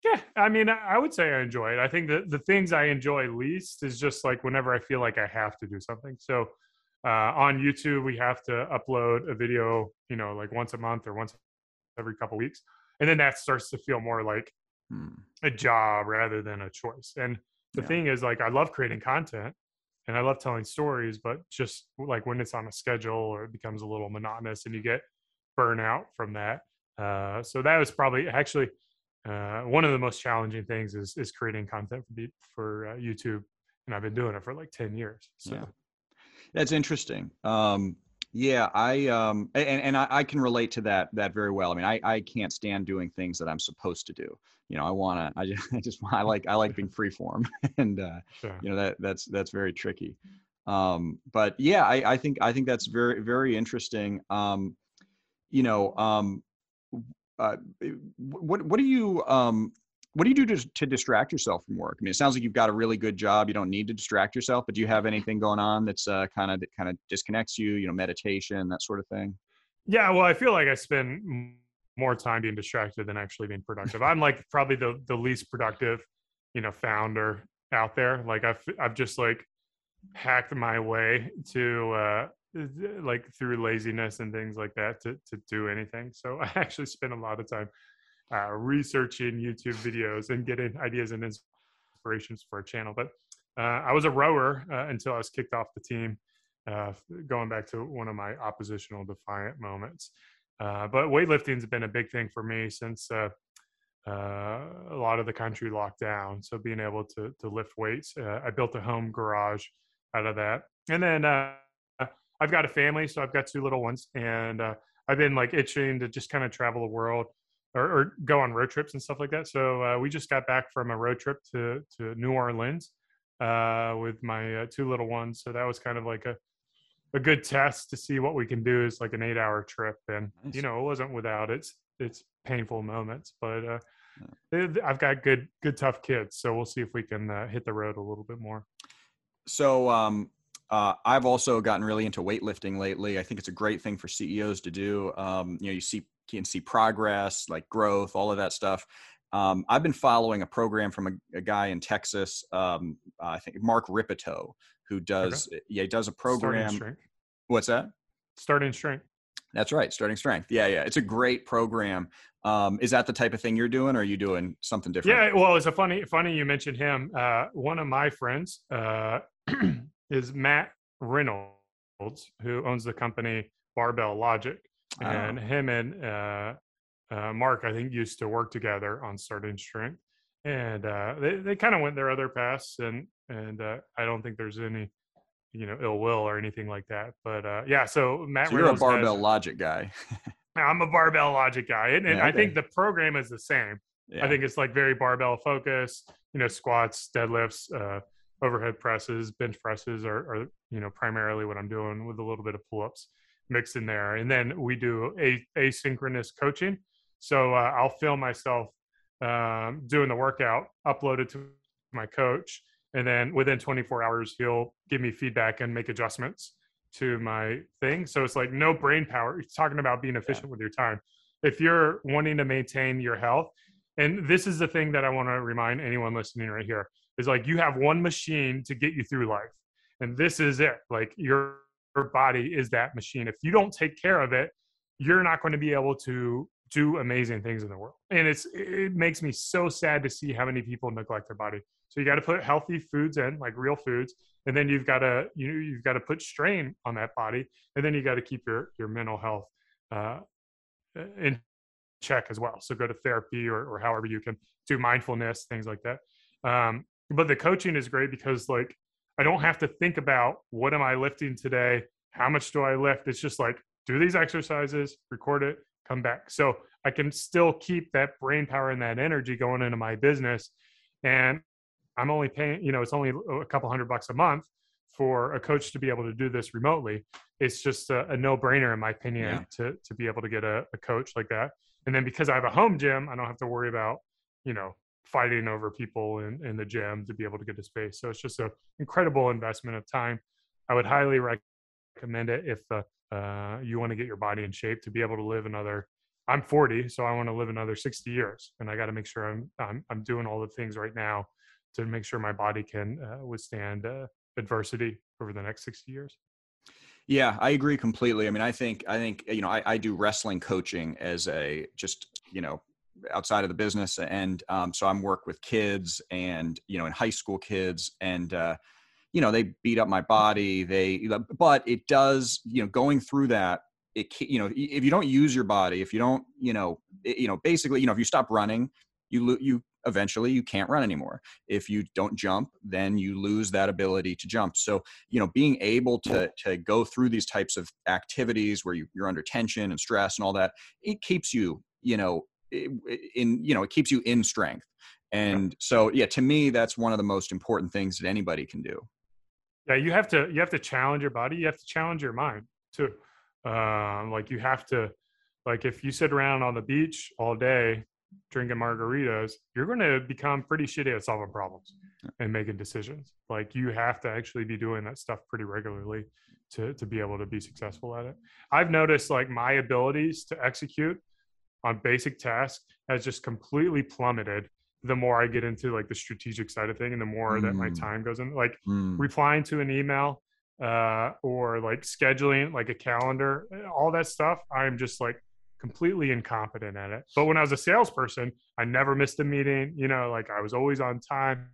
yeah, I mean, I would say I enjoy it. I think that the things I enjoy least is just like whenever I feel like I have to do something. So uh, on YouTube, we have to upload a video, you know, like once a month or once every couple weeks, and then that starts to feel more like hmm. a job rather than a choice. And the yeah. thing is, like, I love creating content and I love telling stories, but just like when it's on a schedule or it becomes a little monotonous and you get burnout from that. Uh, so that was probably actually uh, one of the most challenging things is is creating content for for uh, YouTube, and I've been doing it for like ten years. So yeah. that's interesting. Um, yeah, I um, and and I, I, can relate to that that very well. I mean, I I can't stand doing things that I'm supposed to do. You know, I want to. I just I just I like I like being free form, and uh, sure. you know that that's that's very tricky. Um, but yeah, I I think I think that's very very interesting. Um, you know, um, uh, what what do you um, what do you do to, to distract yourself from work? I mean, it sounds like you've got a really good job. You don't need to distract yourself, but do you have anything going on that's uh, kind of that kind of disconnects you? You know, meditation, that sort of thing. Yeah, well, I feel like I spend more time being distracted than actually being productive. I'm like probably the the least productive, you know, founder out there. Like I've I've just like hacked my way to uh like through laziness and things like that to, to do anything. So I actually spend a lot of time uh, researching YouTube videos and getting ideas and inspirations for a channel. But uh, I was a rower uh, until I was kicked off the team, uh, going back to one of my oppositional defiant moments. Uh, but weightlifting's been a big thing for me since uh, a lot of the country locked down. So being able to to lift weights, I built a home garage out of that, and then I've got a family, so I've got two little ones, and I've been like itching to just kind of travel the world or, or, go on road trips and stuff like that. So uh, we just got back from a road trip to to New Orleans uh, with my uh, two little ones. So that was kind of like a a good test to see what we can do is like an eight hour trip, and nice. you know it wasn't without its its painful moments, but uh, I've got good good tough kids, so we'll see if we can uh, hit the road a little bit more. So um, uh, I've also gotten really into weightlifting lately. I think it's a great thing for CEOs to do. Um, you know, you see can see progress, like growth, all of that stuff. Um, I've been following a program from a, a guy in Texas. Um, uh, I think Mark Rippetoe, who does okay. yeah, he does a program. What's that? Starting strength. That's right, starting strength. Yeah, yeah, it's a great program. Um, is that the type of thing you're doing, or are you doing something different? Yeah, well, it's a funny, funny you mentioned him. Uh, one of my friends uh, is Matt Reynolds, who owns the company Barbell Logic, and oh. him and uh, uh, Mark, I think, used to work together on Starting Strength, and uh, they they kind of went their other paths, and and uh, I don't think there's any you know ill will or anything like that. But uh, yeah, so Matt, so you're Reynolds a barbell has, logic guy. I'm a barbell logic guy, and, and yeah, okay. I think the program is the same. Yeah. I think it's like very barbell focused. You know, squats, deadlifts, uh, overhead presses, bench presses are, are, you know primarily what I'm doing with a little bit of pull ups mixed in there, and then we do a asynchronous coaching. So uh, I'll film myself um, doing the workout, upload it to my coach, and then within 24 hours he'll give me feedback and make adjustments to my thing. So it's like no brain power. He's talking about being efficient yeah. with your time. If you're wanting to maintain your health, and this is the thing that I want to remind anyone listening right here is like you have one machine to get you through life. And this is it. Like your body is that machine. If you don't take care of it, you're not going to be able to do amazing things in the world. And it's it makes me so sad to see how many people neglect their body. So you got to put healthy foods in, like real foods, and then you've got to you know, you've got to put strain on that body, and then you got to keep your your mental health uh, in check as well. So go to therapy or, or however you can do mindfulness, things like that. Um, but the coaching is great because like I don't have to think about what am I lifting today, how much do I lift. It's just like do these exercises, record it, come back. So I can still keep that brain power and that energy going into my business. And I'm only paying, you know, it's only a couple hundred bucks a month for a coach to be able to do this remotely. It's just a, a no brainer, in my opinion, yeah. to, to be able to get a, a coach like that. And then because I have a home gym, I don't have to worry about, you know, fighting over people in, in the gym to be able to get a space. So it's just an incredible investment of time. I would highly recommend it if uh, uh, you want to get your body in shape to be able to live another. I'm 40, so I want to live another 60 years, and I got to make sure I'm, I'm I'm doing all the things right now to make sure my body can uh, withstand uh, adversity over the next 60 years. Yeah, I agree completely. I mean, I think I think you know I, I do wrestling coaching as a just you know outside of the business, and um, so I'm work with kids and you know in high school kids, and uh, you know they beat up my body. They but it does you know going through that it you know if you don't use your body if you don't you know it, you know basically you know if you stop running you you eventually you can't run anymore if you don't jump then you lose that ability to jump so you know being able to to go through these types of activities where you, you're under tension and stress and all that it keeps you you know in you know it keeps you in strength. And so yeah to me that's one of the most important things that anybody can do. Yeah you have to you have to challenge your body you have to challenge your mind too. Um, like you have to like if you sit around on the beach all day drinking margaritas, you're going to become pretty shitty at solving problems and making decisions. Like you have to actually be doing that stuff pretty regularly to to be able to be successful at it. I've noticed like my abilities to execute on basic tasks has just completely plummeted the more I get into like the strategic side of thing and the more mm. that my mm. time goes in like mm. replying to an email uh or like scheduling like a calendar all that stuff i'm just like completely incompetent at it. But when I was a salesperson, I never missed a meeting. You know, like I was always on time.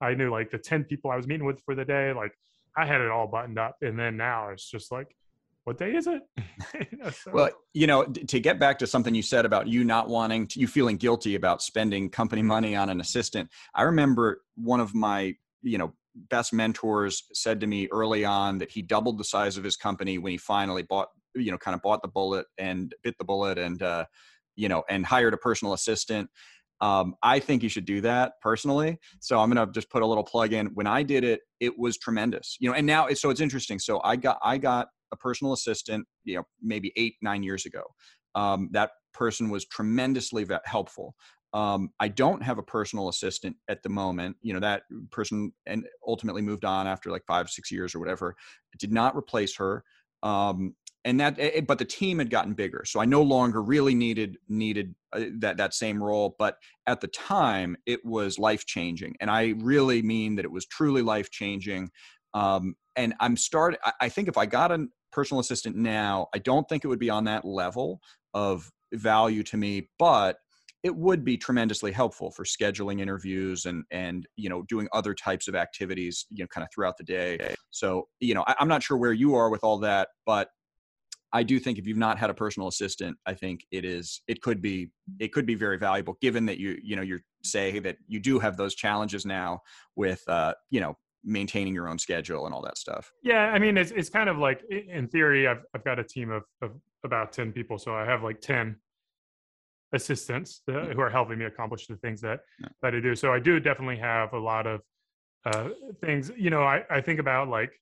I knew like the 10 people I was meeting with for the day. Like I had it all buttoned up. And then now it's just like, what day is it? you know, so. Well, you know, to get back to something you said about you not wanting to, you feeling guilty about spending company money on an assistant. I remember one of my, you know, best mentors said to me early on that he doubled the size of his company when he finally bought you know kind of bought the bullet and bit the bullet and uh, you know and hired a personal assistant um, i think you should do that personally so i'm going to just put a little plug in when i did it it was tremendous you know and now so it's interesting so i got i got a personal assistant you know maybe eight nine years ago um, that person was tremendously helpful um, I don't have a personal assistant at the moment. You know, that person and ultimately moved on after like five, six years or whatever. I did not replace her. Um, and that eh, but the team had gotten bigger so i no longer really needed needed uh, that that same role but at the time it was life changing and i really mean that it was truly life changing um, and i'm starting i think if i got a personal assistant now i don't think it would be on that level of value to me, but it would be tremendously helpful for scheduling interviews and and you know doing other types of activities you know kind of throughout the day. So you know I, i'm not sure where you are with all that but i do think if you've not had a personal assistant i think it is it could be it could be very valuable given that you you know you're say that you do have those challenges now with uh you know maintaining your own schedule and all that stuff yeah i mean it's, it's kind of like in theory i've, I've got a team of, of about 10 people so i have like 10 assistants uh, who are helping me accomplish the things that yeah. that I do. So I do definitely have a lot of uh, things. You know, I, I think about like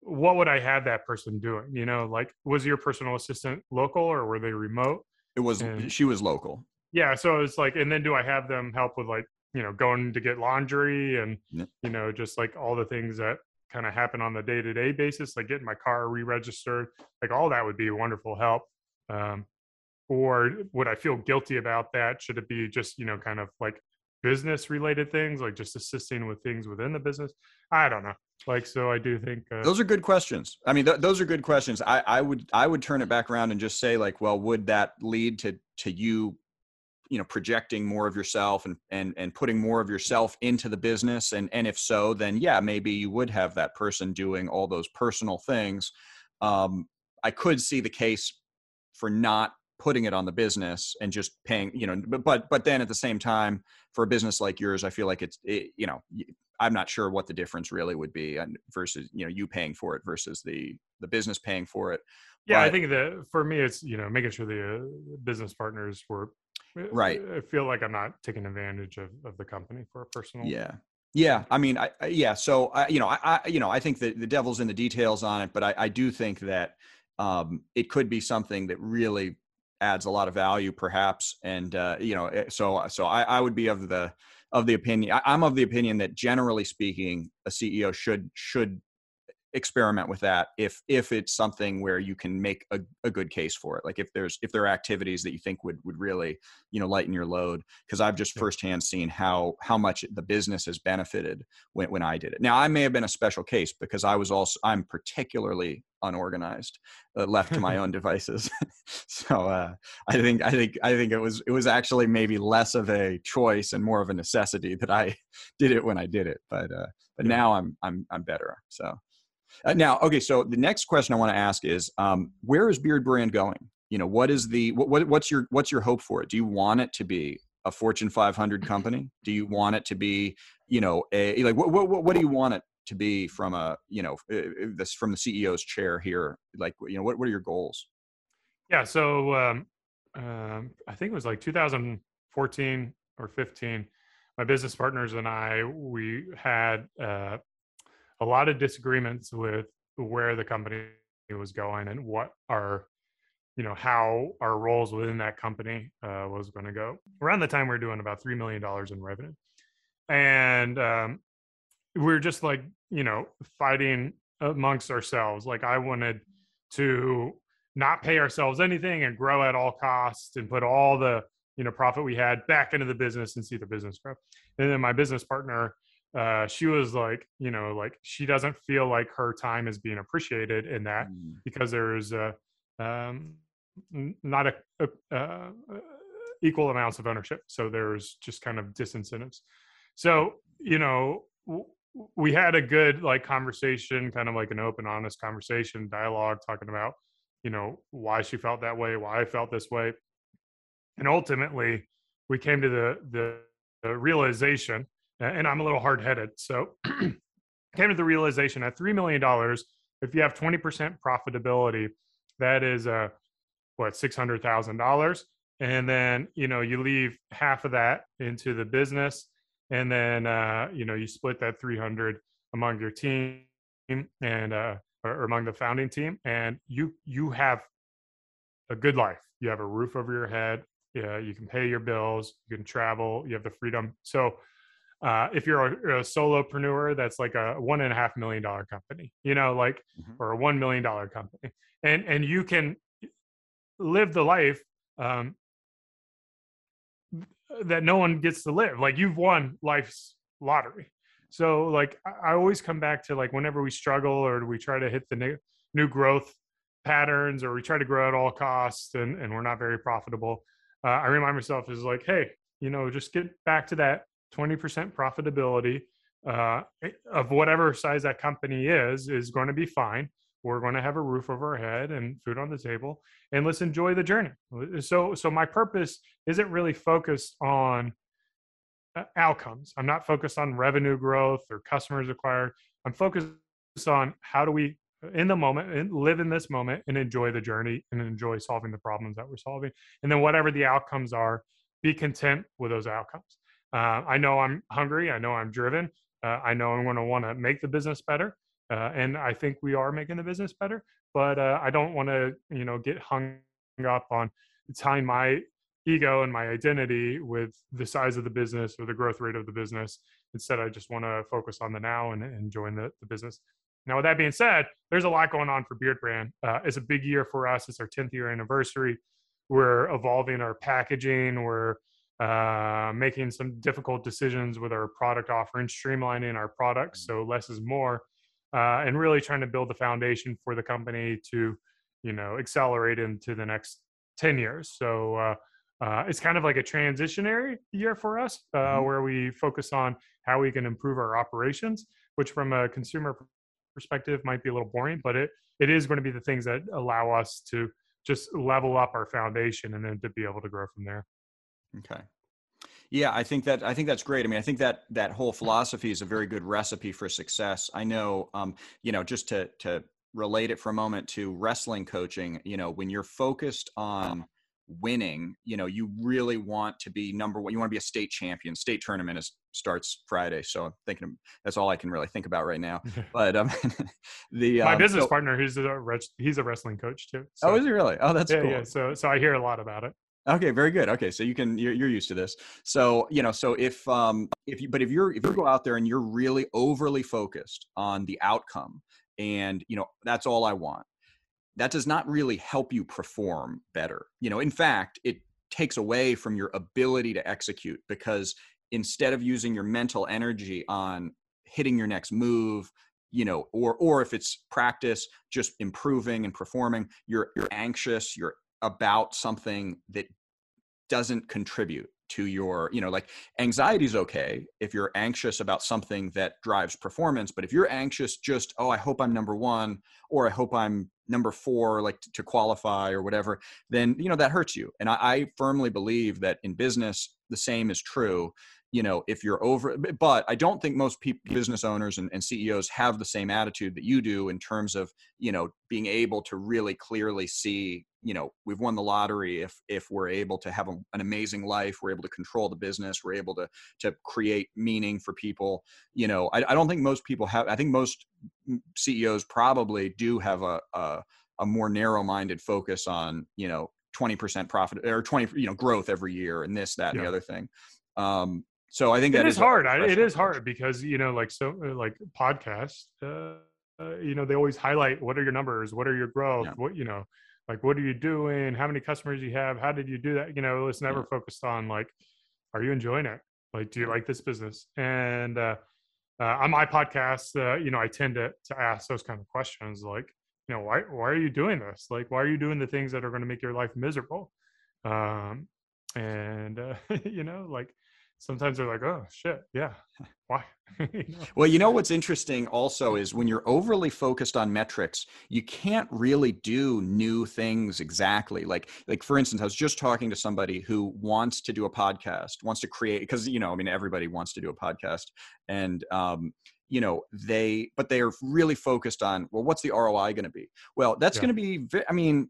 what would I have that person doing? You know, like was your personal assistant local or were they remote? It was. And, she was local. Yeah. So it's like, and then do I have them help with like you know going to get laundry and yeah. you know just like all the things that kind of happen on the day to day basis, like getting my car re-registered, like all that would be wonderful help. Um, or would i feel guilty about that should it be just you know kind of like business related things like just assisting with things within the business i don't know like so i do think uh, those are good questions i mean th- those are good questions i i would i would turn it back around and just say like well would that lead to to you you know projecting more of yourself and and and putting more of yourself into the business? And and if so then yeah maybe you would have that person doing all those personal things. Um i could see the case for not putting it on the business and just paying you know but but but then at the same time for a business like yours i feel like it's it, you know i'm not sure what the difference really would be and versus you know you paying for it versus the the business paying for it. Yeah but, i think that for me it's you know making sure the uh, business partners were right. I feel like i'm not taking advantage of, of the company for a personal yeah. Yeah, I mean, I, yeah. So, I, you know, I, I, you know, I think that the devil's in the details on it, but I, I do think that um, it could be something that really adds a lot of value perhaps and uh, you know eh, so so I, I would be of the of the opinion I, i'm of the opinion that generally speaking a ceo should should experiment with that if if it's something where you can make a, a good case for it like if there's if there are activities that you think would would really you know lighten your load because i've just firsthand seen how how much the business has benefited when, when i did it. Now i may have been a special case because i was also i'm particularly unorganized uh, left to my own devices. So uh, i think i think i think it was it was actually maybe less of a choice and more of a necessity that i did it when i did it but uh but now i'm i'm i'm better so uh, now, okay, so the next question I want to ask is, um, where is Beardbrand going? You know, what is the what, what's your what's your hope for it? Do you want it to be a Fortune 500 company? Do you want it to be, you know, a like what what what do you want it to be from a you know this from the CEO's chair here? Like, you know, what what are your goals? Yeah, so um, um, I think it was like 2014 or 15. My business partners and I we had uh, a lot of disagreements with where the company was going and what our you know how our roles within that company uh, was going to go. Around the time we are doing about three million dollars in revenue. And um, we we're just like you know fighting amongst ourselves. Like i wanted to not pay ourselves anything and grow at all costs and put all the you know profit we had back into the business and see the business grow. And then my business partner uh, she was like, you know, like she doesn't feel like her time is being appreciated in that mm. because there's a, um, not a, a, a, uh, equal amounts of ownership. So there's just kind of disincentives. So you know, w- we had a good like conversation, kind of like an open, honest conversation, dialogue, talking about you know why she felt that way, why I felt this way, and ultimately we came to the the, the realization and I'm a little hard headed. So came to the realization at $3 million, if you have 20% profitability, that is uh, what, $600,000. And then, you know, you leave half of that into the business and then, uh, you know, you split that 300 among your team and, uh, or among the founding team and you, you have a good life. You have a roof over your head. Yeah, you can pay your bills. You can travel. You have the freedom. So uh, if you're a, a, solopreneur that's like a one and a half million dollar company you know like mm-hmm. or a one million dollar company. And and you can live the life um, that no one gets to live. Like you've won life's lottery. So like i always come back to like whenever we struggle or we try to hit the new, new growth patterns or we try to grow at all costs and, and we're not very profitable, uh, I remind myself is like, hey, you know, just get back to that 20% profitability uh, of whatever size that company is, is going to be fine. We're going to have a roof over our head and food on the table, and let's enjoy the journey. So, so my purpose isn't really focused on uh, outcomes. I'm not focused on revenue growth or customers acquired. I'm focused on how do we in the moment and live in this moment and enjoy the journey and enjoy solving the problems that we're solving. And then whatever the outcomes are, be content with those outcomes. Uh, I know I'm hungry. I know I'm driven. Uh, I know I'm going to want to make the business better. Uh, and I think we are making the business better, but uh, I don't want to, you know, get hung up on tying my ego and my identity with the size of the business or the growth rate of the business. Instead, I just want to focus on the now and, and join the, the business. Now, with that being said, there's a lot going on for Beardbrand. Uh, it's a big year for us. It's our 10th year anniversary. We're evolving our packaging. We're uh, making some difficult decisions with our product offering, streamlining our products so less is more, uh, and really trying to build the foundation for the company to, you know, accelerate into the next 10 years. So uh, uh, it's kind of like a transitionary year for us, uh, mm-hmm. where we focus on how we can improve our operations, which from a consumer perspective might be a little boring, but it it is going to be the things that allow us to just level up our foundation and then to be able to grow from there. Okay. Yeah, I think that I think that's great. I mean, I think that that whole philosophy is a very good recipe for success. I know, um, you know, just to to relate it for a moment to wrestling coaching. You know, when you're focused on winning you know you really want to be number one you want to be a state champion state tournament is starts friday so i'm thinking that's all i can really think about right now but um the my um, business so, partner he's a he's a wrestling coach too so. oh is he really oh that's yeah, cool yeah so so i hear a lot about it okay very good okay so you can you're, you're used to this so you know so if um if you but if you're if you go out there and you're really overly focused on the outcome and you know that's all i want that does not really help you perform better. You know, in fact, it takes away from your ability to execute because instead of using your mental energy on hitting your next move, you know, or or if it's practice, just improving and performing, you're you're anxious, you're about something that doesn't contribute to your you know like anxiety is okay if you're anxious about something that drives performance but if you're anxious just oh i hope i'm number one or i hope i'm number four like to, qualify or whatever then you know that hurts you and I, I firmly believe that in business the same is true you know if you're over but i don't think most people business owners and, and, ceos have the same attitude that you do in terms of you know being able to really clearly see you know we've won the lottery if if we're able to have a, an amazing life we're able to control the business we're able to to create meaning for people you know i, I don't think most people have i think most ceos probably do have a a, a more narrow-minded focus on you know 20% profit or 20 you know growth every year and this that and yeah. the other thing um so I think it is, is hard. it is hard because you know, like so, uh, like podcasts. Uh, uh, you know, they always highlight what are your numbers, what are your growth, yeah. what you know, like what are you doing, how many customers you have, how did you do that? You know, it's never yeah. focused on like, are you enjoying it? Like, do you like this business? And uh, uh, on my podcast, uh, you know, I tend to to ask those kind of questions, like, you know, why why are you doing this? Like, why are you doing the things that are going to make your life miserable? Um, and uh, you know, like sometimes they're like, oh shit, yeah, why? you know? Well, you know what's interesting also is when you're overly focused on metrics, you can't really do new things exactly. Like, like for instance, I was just talking to somebody who wants to do a podcast, wants to create because you know, I mean, everybody wants to do a podcast, and um, you know they but they are really focused on well what's the roi going to be well that's yeah. going to be i mean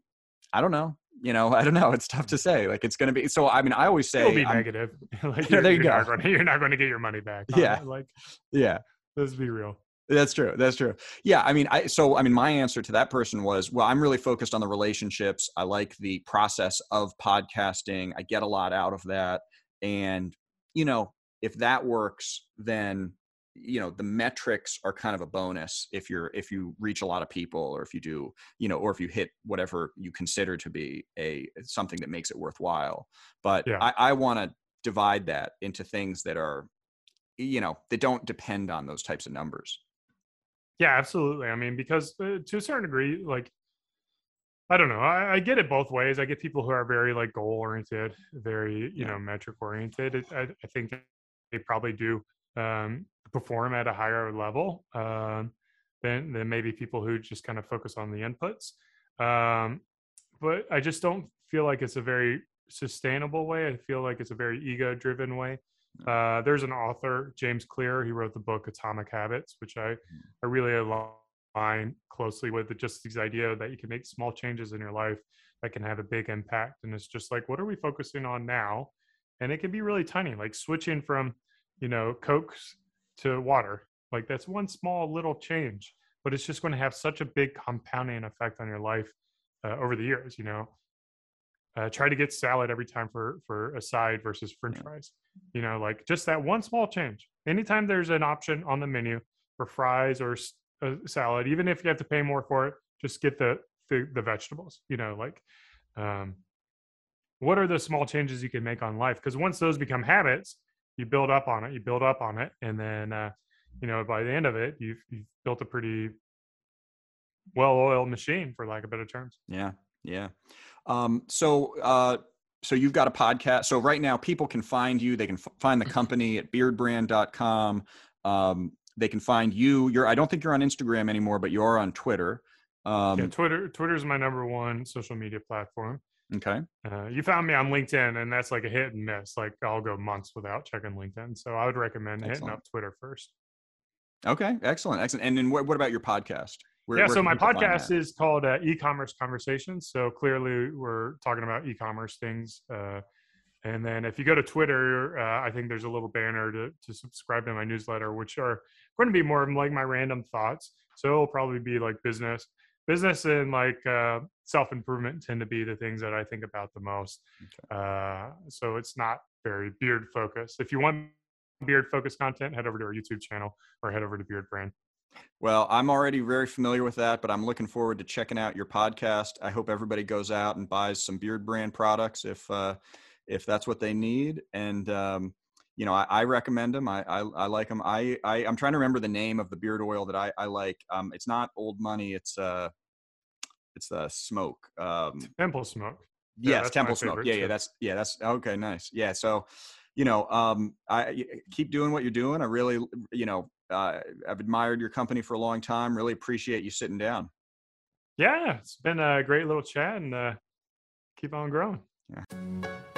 i don't know you know, I don't know. It's tough to say. Like it's going to be. So I mean, I always say, it'll be I'm, negative. like there you you're go. Not gonna, you're not going to get your money back. Yeah. Like, yeah. Let's be real. That's true. That's true. Yeah. I mean, I, so, I mean, my answer to that person was, well, I'm really focused on the relationships. I like the process of podcasting. I get a lot out of that. And, you know, if that works, then you know the metrics are kind of a bonus if you're if you reach a lot of people or if you do you know or if you hit whatever you consider to be a something that makes it worthwhile but yeah. i, I want to divide that into things that are you know that don't depend on those types of numbers yeah absolutely i mean because uh, to a certain degree like I don't know. I, I, get it both ways. I get people who are very like goal oriented, very you yeah. know metric oriented. I, I, think they probably do um, perform at a higher level um, than than maybe people who just kind of focus on the inputs. Um, but I just don't feel like it's a very sustainable way. I feel like it's a very ego driven way. Uh, there's an author, James Clear. He wrote the book Atomic Habits, which I, hmm. I really align closely with. Just this idea that you can make small changes in your life that can have a big impact. And it's just like, what are we focusing on now? And it can be really tiny, like switching from, you know, Cokes to water. Like that's one small little change, but it's just going to have such a big compounding effect on your life uh, over the years. You know, uh, try to get salad every time for for a side versus french fries you know? Like just that one small change. Anytime there's an option on the menu for fries or a uh, salad even if you have to pay more for it just get the the, the vegetables you know? Like um, what are the small changes you can make on life? Because once those become habits you build up on it you build up on it and then uh, you know by the end of it you've, you've built a pretty well-oiled machine for lack of better terms yeah yeah um, so, uh, so you've got a podcast. So right now, people can find you. They can f- find the company at beardbrand.com. Um, they can find you. You're. I don't think you're on Instagram anymore, but you are on Twitter. Um, yeah, Twitter. Twitter is my number one social media platform. Okay. Uh, you found me on LinkedIn, and that's like a hit and miss. Like I'll go months without checking LinkedIn. So I would recommend excellent. hitting up Twitter first. Okay, excellent, excellent. And then what, what about your podcast? Where, yeah, where so my podcast is called uh, E-commerce Conversations. So clearly, we're talking about e-commerce things. Uh, and then if you go to Twitter, uh, I think there's a little banner to, to subscribe to my newsletter, which are going to be more like my random thoughts. So it'll probably be like business, business and like uh, self improvement tend to be the things that I think about the most. Okay. Uh, so it's not very beard focused. If you want beard focused content, head over to our YouTube channel or head over to Beardbrand. Well, I'm already very familiar with that, but I'm looking forward to checking out your podcast. I hope everybody goes out and buys some Beardbrand products if uh, if that's what they need. And um, you know, I, I recommend them. I, I, I like them. I, I am trying to remember the name of the beard oil that I I like. Um, it's not Old Money. It's uh, it's the smoke. Um, Temple smoke. Yeah, yes, Temple smoke. Yeah, too. yeah. That's yeah. That's okay. Nice. Yeah. So you know, um, I keep doing what you're doing. I really, you know, uh, I've admired your company for a long time. Really appreciate you sitting down. Yeah, it's been a great little chat and uh, keep on growing. Yeah.